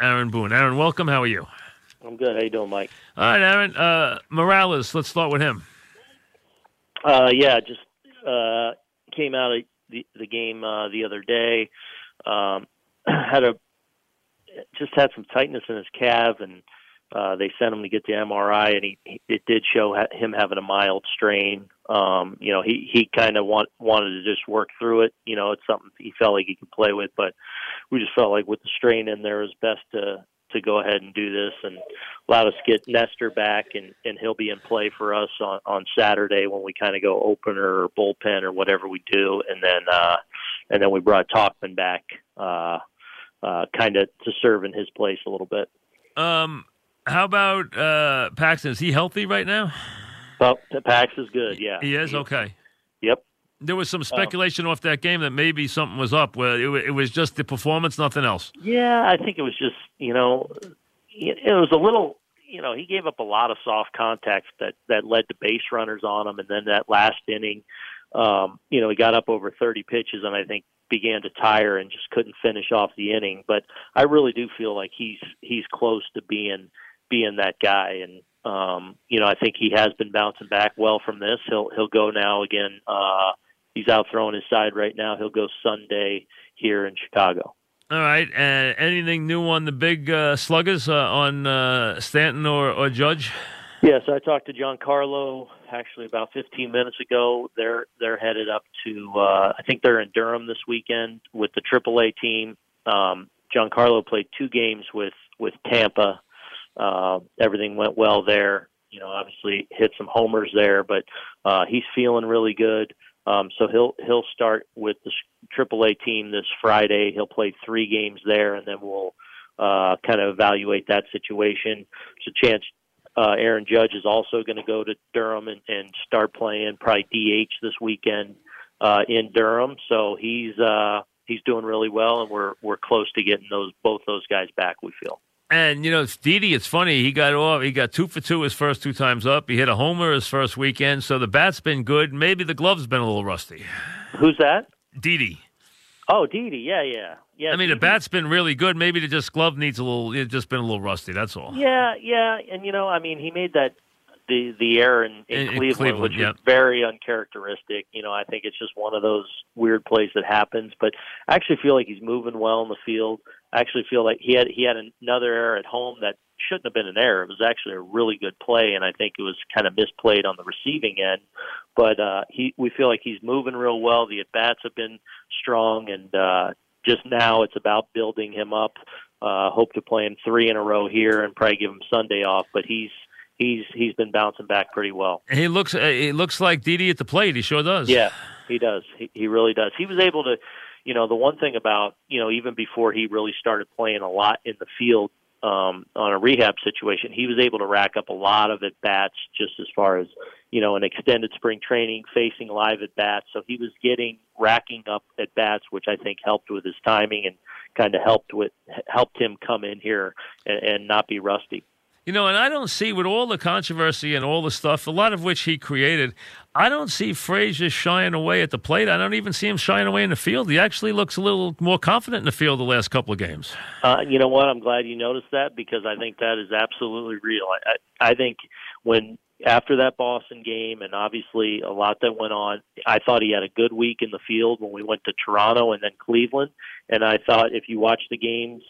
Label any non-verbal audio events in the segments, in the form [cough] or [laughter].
Aaron Boone. Aaron, welcome. How are you? I'm good. How you doing, Mike? All right, Aaron. Uh, Morales. Let's start with him. Uh, yeah, just uh, came out of the, the game uh, the other day. Um, [clears throat] had a just had some tightness in his calf, and uh, they sent him to get the MRI, and he, it did show ha- him having a mild strain. Um, you know, he he kind of want wanted to just work through it. You know, it's something he felt like he could play with, but we just felt like with the strain in there, it was best to to go ahead and do this and allow us to get Nestor back and and he'll be in play for us on on Saturday when we kind of go opener or bullpen or whatever we do, and then uh, and then we brought Tauchman back. Uh, uh, kind of to serve in his place a little bit. Um, how about uh, Paxton? Is he healthy right now? Well, Pax is good. Yeah, he is. Okay. Yep. There was some speculation off that game that maybe something was up. Where it, it was just the performance, nothing else. Yeah, I think it was just you know, it was a little. You know, he gave up a lot of soft contacts that that led to base runners on him, and then that last inning, um, you know, he got up over 30 pitches, and I think began to tire and just couldn't finish off the inning. But I really do feel like he's he's close to being being that guy, and um, you know, I think he has been bouncing back well from this. He'll he'll go now again. Uh, he's out throwing his side right now. He'll go Sunday here in Chicago. All right. Uh, anything new on the big uh, sluggers uh, on uh, Stanton or, or Judge? Yes, I talked to Giancarlo actually about 15 minutes ago. They're they're headed up to uh, I think they're in Durham this weekend with the AAA team. Um, Giancarlo played two games with with Tampa. Uh, everything went well there. You know, obviously hit some homers there, but uh, he's feeling really good. Um, so he'll he'll start with the AAA team this Friday. He'll play three games there, and then we'll uh, kind of evaluate that situation. There's a chance uh, Aaron Judge is also going to go to Durham and, and start playing probably DH this weekend uh, in Durham. So he's uh, he's doing really well, and we're we're close to getting those both those guys back. We feel. And you know, it's Didi, it's funny. He got off. He got two for two his first two times up. He hit a homer his first weekend. So the bat's been good. Maybe the glove's been a little rusty. Who's that? Didi. Oh, Didi. Yeah, yeah. Yeah, I mean, the bat's been really good. Maybe the just glove needs a little. It's just been a little rusty. That's all. Yeah, yeah, and you know, I mean, he made that the the error in, in, In- Cleveland, Cleveland, which yeah. is very uncharacteristic. You know, I think it's just one of those weird plays that happens. But I actually feel like he's moving well in the field. I actually feel like he had he had another error at home that shouldn't have been an error. It was actually a really good play, and I think it was kind of misplayed on the receiving end. But uh, he, we feel like he's moving real well. The at bats have been strong, and uh, just now it's about building him up. Uh, hope to play him three in a row here, and probably give him Sunday off. But he's he's he's been bouncing back pretty well. He looks. Uh, he looks like Didi at the plate. He sure does. Yeah, he does. He, he really does. He was able to, you know, the one thing about, you know, even before he really started playing a lot in the field um, on a rehab situation, he was able to rack up a lot of at bats just as far as, you know, an extended spring training, facing live at bats. So he was getting racking up at bats, which I think helped with his timing and kind of helped with helped him come in here and, and not be rusty. You know, and I don't see with all the controversy and all the stuff, a lot of which he created. I don't see Frazier shying away at the plate. I don't even see him shying away in the field. He actually looks a little more confident in the field the last couple of games. Uh, you know what? I'm glad you noticed that because I think that is absolutely real. I, I, I think when after that Boston game, and obviously a lot that went on, I thought he had a good week in the field when we went to Toronto and then Cleveland. And I thought if you watch the games,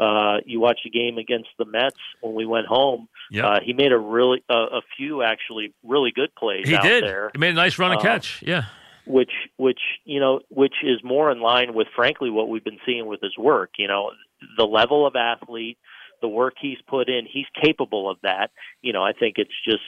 uh, you watch a game against the Mets when we went home. Yep. Uh, he made a really uh, a few actually really good plays He out did. there He made a nice run and Uh, catch. Yeah. which which you know which is more in line with frankly what we've been seeing with his work you know the level of athlete the work he's put in he's capable of that you know i think it's just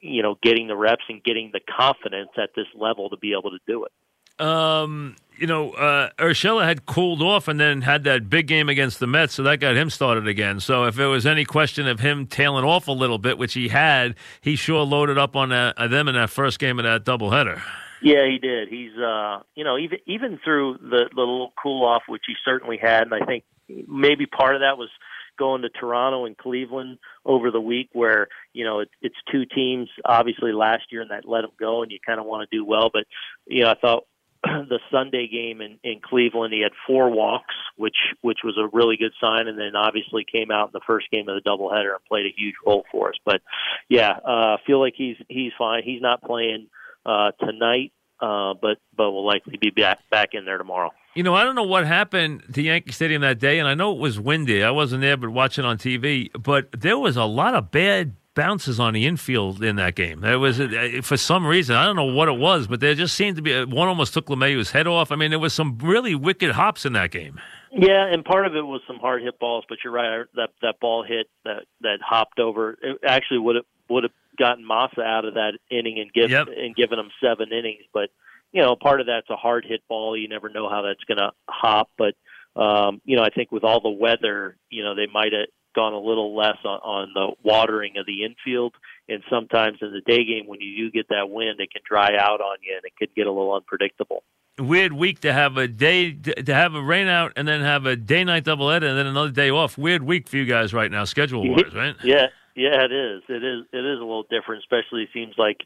you know getting the reps and getting the confidence at this level to be able to do it Um, you know, uh, Urshela had cooled off and then had that big game against the Mets, so that got him started again. So if there was any question of him tailing off a little bit, which he had, he sure loaded up on that, uh, them in that first game of that doubleheader. Yeah, he did. He's uh you know, even even through the the little cool off which he certainly had and I think maybe part of that was going to Toronto and Cleveland over the week where, you know, it, it's two teams obviously last year and that let them go and you kind of want to do well, but you know, I thought [clears throat] the Sunday game in, in Cleveland, he had four walks, which which was a really good sign, and then obviously came out in the first game of the doubleheader and played a huge role for us. But yeah, uh, feel like he's he's fine. He's not playing uh, tonight, uh, but but will likely be back back in there tomorrow. You know, I don't know what happened to Yankee Stadium that day, and I know it was windy. I wasn't there, but watching on TV. But there was a lot of bad bounces on the infield in that game. There was, uh, for some reason, I don't know what it was, but there just seemed to be one almost took LeMahieu's head off. I mean, there was some really wicked hops in that game. Yeah, and part of it was some hard hit balls, but you're right. That that ball hit that that hopped over. It actually would have would have gotten Masa out of that inning and give yep. and given him seven innings, but you know, part of that's a hard hit ball. You never know how that's going to hop, but um, you know, I think with all the weather, you know, they might have gone a little less on, on the watering of the infield. And sometimes in the day game, when you do get that wind, it can dry out on you and it could get a little unpredictable. Weird week to have a day to have a rain out and then have a day night double doubleheader and then another day off. Weird week for you guys right now, schedule wise, right? Yeah, yeah, it is. It is. It is a little different, especially it seems like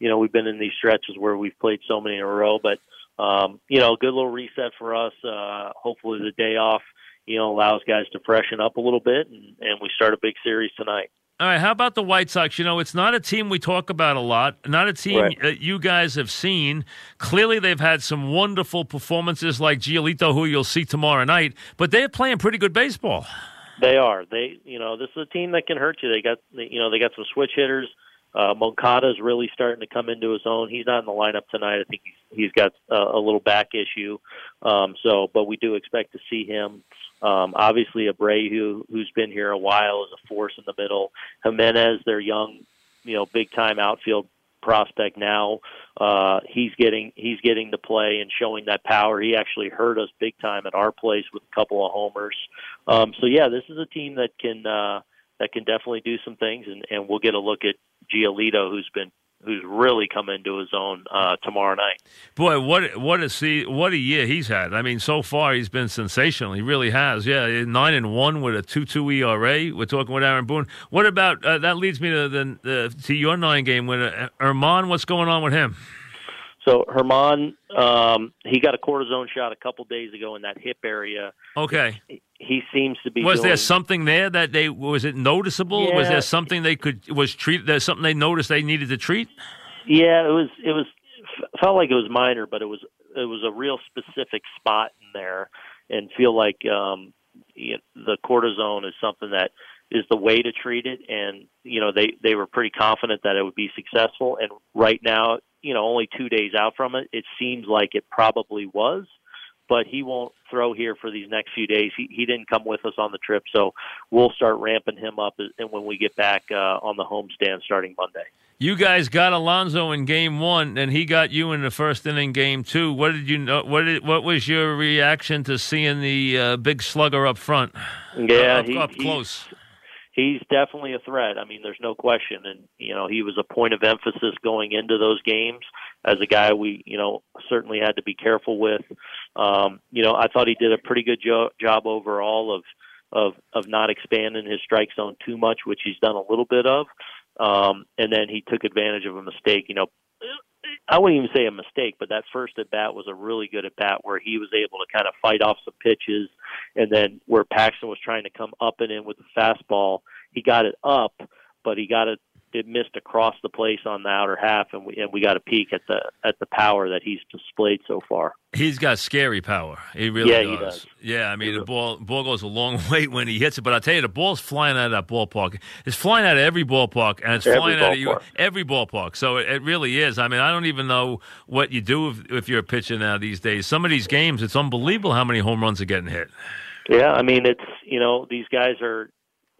you know, we've been in these stretches where we've played so many in a row, but um, you know, good little reset for us. Uh, hopefully the day off, you know, allows guys to freshen up a little bit and, and we start a big series tonight. All right, how about the White Sox? You know, it's not a team we talk about a lot, not a team right. you guys have seen. Clearly, they've had some wonderful performances like Giolito, who you'll see tomorrow night, but they're playing pretty good baseball. They are. They, you know, this is a team that can hurt you. They got, you know, they got some switch hitters. Uh, Moncada is really starting to come into his own. He's not in the lineup tonight. I think he's he's got a, a little back issue. Um, so, but we do expect to see him. Um, obviously, Abreu, who's been here a while, is a force in the middle. Jimenez, their young, you know, big time outfield prospect now. Uh, he's getting he's getting to play and showing that power. He actually hurt us big time at our place with a couple of homers. Um, so yeah, this is a team that can uh, that can definitely do some things, and, and we'll get a look at Giolito, who's been who's really come into his own uh, tomorrow night. Boy, what what a see what a year he's had. I mean, so far he's been sensational. He really has. Yeah, nine and one with a two two ERA. We're talking with Aaron Boone. What about uh, that? Leads me to the, to your nine game with Germán. What's going on with him? So Germán, um, he got a cortisone shot a couple days ago in that hip area. Okay. He, seems to be. Was doing, there something there that they was it noticeable? Yeah. Was there something they could was treat? There's something they noticed they needed to treat. Yeah, it was. It was felt like it was minor, but it was it was a real specific spot in there, and feel like um, you know, the cortisone is something that is the way to treat it and you know they they were pretty confident that it would be successful and right now you know only 2 days out from it it seems like it probably was but he won't throw here for these next few days he he didn't come with us on the trip so we'll start ramping him up and when we get back uh, on the homestand starting Monday you guys got Alonso in game one, and he got you in the first inning, game two. What did you know? What did, what was your reaction to seeing the uh, big slugger up front? Yeah, up, he, up close he's definitely a threat. I mean, there's no question. And, you know, he was a point of emphasis going into those games as a guy we, you know, certainly had to be careful with. Um, you know, I thought he did a pretty good jo- job overall of, of, of not expanding his strike zone too much, which he's done a little bit of. Um, and then he took advantage of a mistake, you know, I wouldn't even say a mistake, but that first at bat was a really good at bat where he was able to kind of fight off some pitches, and then where Paxton was trying to come up and in with the fastball, he got it up, but he got it it missed across the place on the outer half, and we and we got a peek at the at the power that he's displayed so far. He's got scary power. He really yeah, does. He does. Yeah, I mean the ball ball goes a long [laughs] way when he hits it, but I tell you, the ball's flying out of that ballpark. It's flying out of every ballpark, and it's every flying ballpark. out of you every ballpark. So it, it, really is. I mean, I don't even know what you do if, if you're a pitcher now these days. Some of these games, it's unbelievable how many home runs are getting hit. Yeah, I mean it's you know these guys are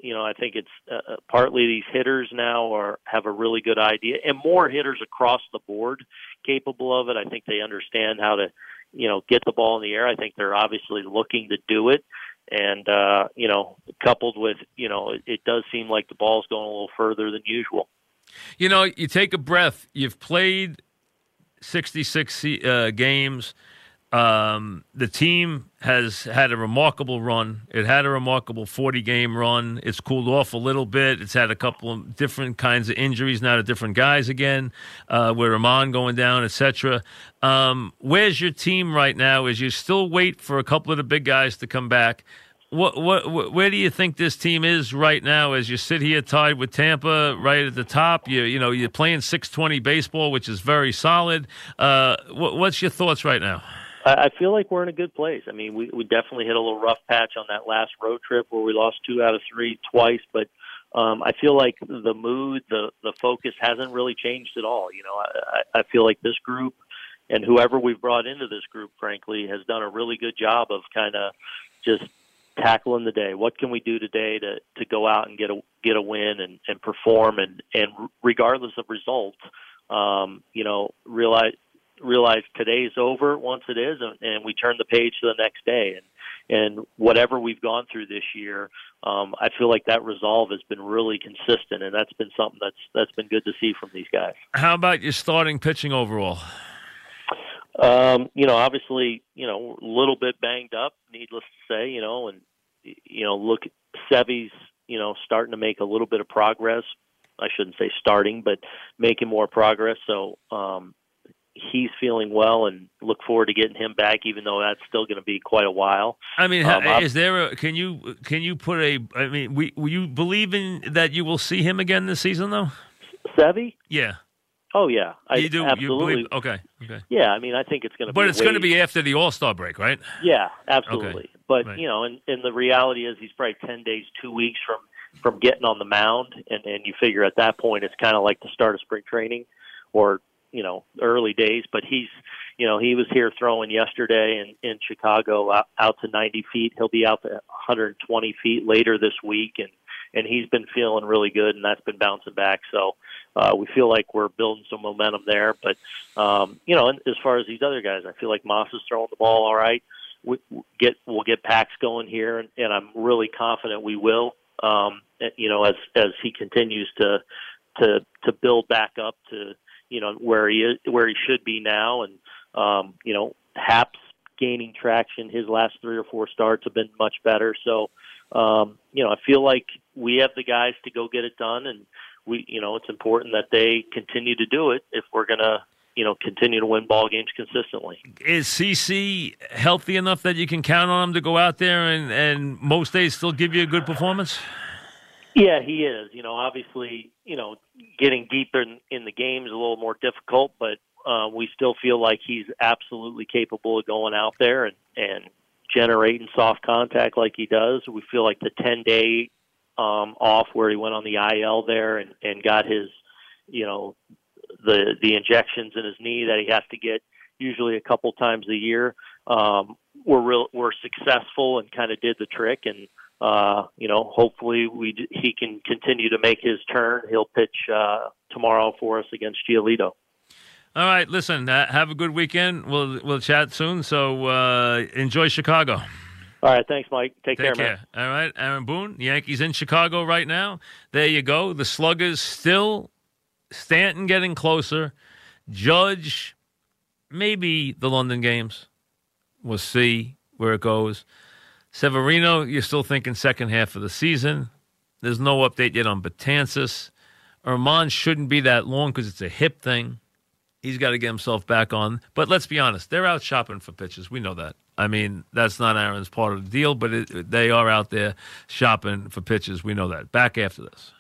you know, I think it's uh, uh, partly these hitters now are have a really good idea, and more hitters across the board capable of it. I think they understand how to, you know, get the ball in the air. I think they're obviously looking to do it, and uh, you know, coupled with, you know, it, it does seem like the ball's going a little further than usual. You know, you take a breath. You've played sixty-six uh, games Um, the team has had a remarkable run. It had a remarkable 40 game run. It's cooled off a little bit. It's had a couple of different kinds of injuries now to different guys again, uh, with Ramon going down, etc. Um, where's your team right now? Is you still wait for a couple of the big guys to come back? What, what, where do you think this team is right now as you sit here tied with Tampa right at the top? You, you know, you're playing 620 baseball, which is very solid. Uh, what, what's your thoughts right now? I feel like we're in a good place. I mean, we we definitely hit a little rough patch on that last road trip where we lost two out of three twice, but um, I feel like the mood, the the focus hasn't really changed at all. You know, I, I feel like this group and whoever we've brought into this group, frankly, has done a really good job of kind of just tackling the day. What can we do today to to go out and get a get a win and and perform and and regardless of results, um, you know, realize realize today's over once it is, and, and we turn the page to the next day. And and whatever we've gone through this year, um, I feel like that resolve has been really consistent, and that's been something that's that's been good to see from these guys. How about your starting pitching overall? Um, you know, obviously, you know, a little bit banged up, needless to say, you know, and you know, look, Sevy's, you know, starting to make a little bit of progress. I shouldn't say starting, but making more progress. So, um, he's feeling well and look forward to getting him back even though that's still going to be quite a while. I mean um, is there a can you can you put a i mean we, you believe in that you will see him again this season though? Sevy? yeah. Oh yeah. I, you do? Absolutely you believe, okay okay. Yeah i mean i think it's going to but it's going to be after the all-star break right? Yeah absolutely. Okay. but right. you know and, and the reality is he's probably 10 days two weeks from from getting on the mound and and you figure at that point it's kind of like the start of spring training or you know early days, but he's you know he was here throwing yesterday in in Chicago out, out to 90 feet. He'll be out to 120 feet later this week, and and he's been feeling really good, and that's been bouncing back. So uh, we feel like we're building some momentum there. But um, you know, and as far as these other guys, I feel like Moss is throwing the ball all right. We get we'll get Pax going here, and, and I'm really confident we will. Um, you know, as as he continues to to to build back up to you know where he is where he should be now and um you know Happ's gaining traction his last three or four starts have been much better so um you know I feel like we have the guys to go get it done and we you know it's important that they continue to do it if we're going to you know continue to win ball games consistently. Is CC healthy enough that you can count on him to go out there and and most days still give you a good performance? Yeah, he is. You know, obviously, you know, getting deeper in, in the game is a little more difficult, but uh, we still feel like he's absolutely capable of going out there and, and generating soft contact like he does. We feel like the 10 day um, off where he went on the IL there and, and got his, you know, the the injections in his knee that he has to get usually a couple times a year um, successful and kind of did the trick and uh, you know, hopefully we he can continue to make his turn. He'll pitch uh, tomorrow for us against Giolito. All right, listen. Uh, have a good weekend. We'll we'll chat soon. So uh, enjoy Chicago. All right, thanks, Mike. Take, Take care, care, man. All right, Aaron Boone, Yankees in Chicago right now. There you go. The Sluggers still Stanton getting closer. Judge, maybe the London games. We'll see where it goes. Severino, you're still thinking second half of the season. There's no update yet on Betances. Germán shouldn't be that long because it's a hip thing. He's got to get himself back on. But let's be honest, they're out shopping for pitches. We know that. I mean, that's not Aaron's part of the deal, but it, they are out there shopping for pitches. We know that. Back after this.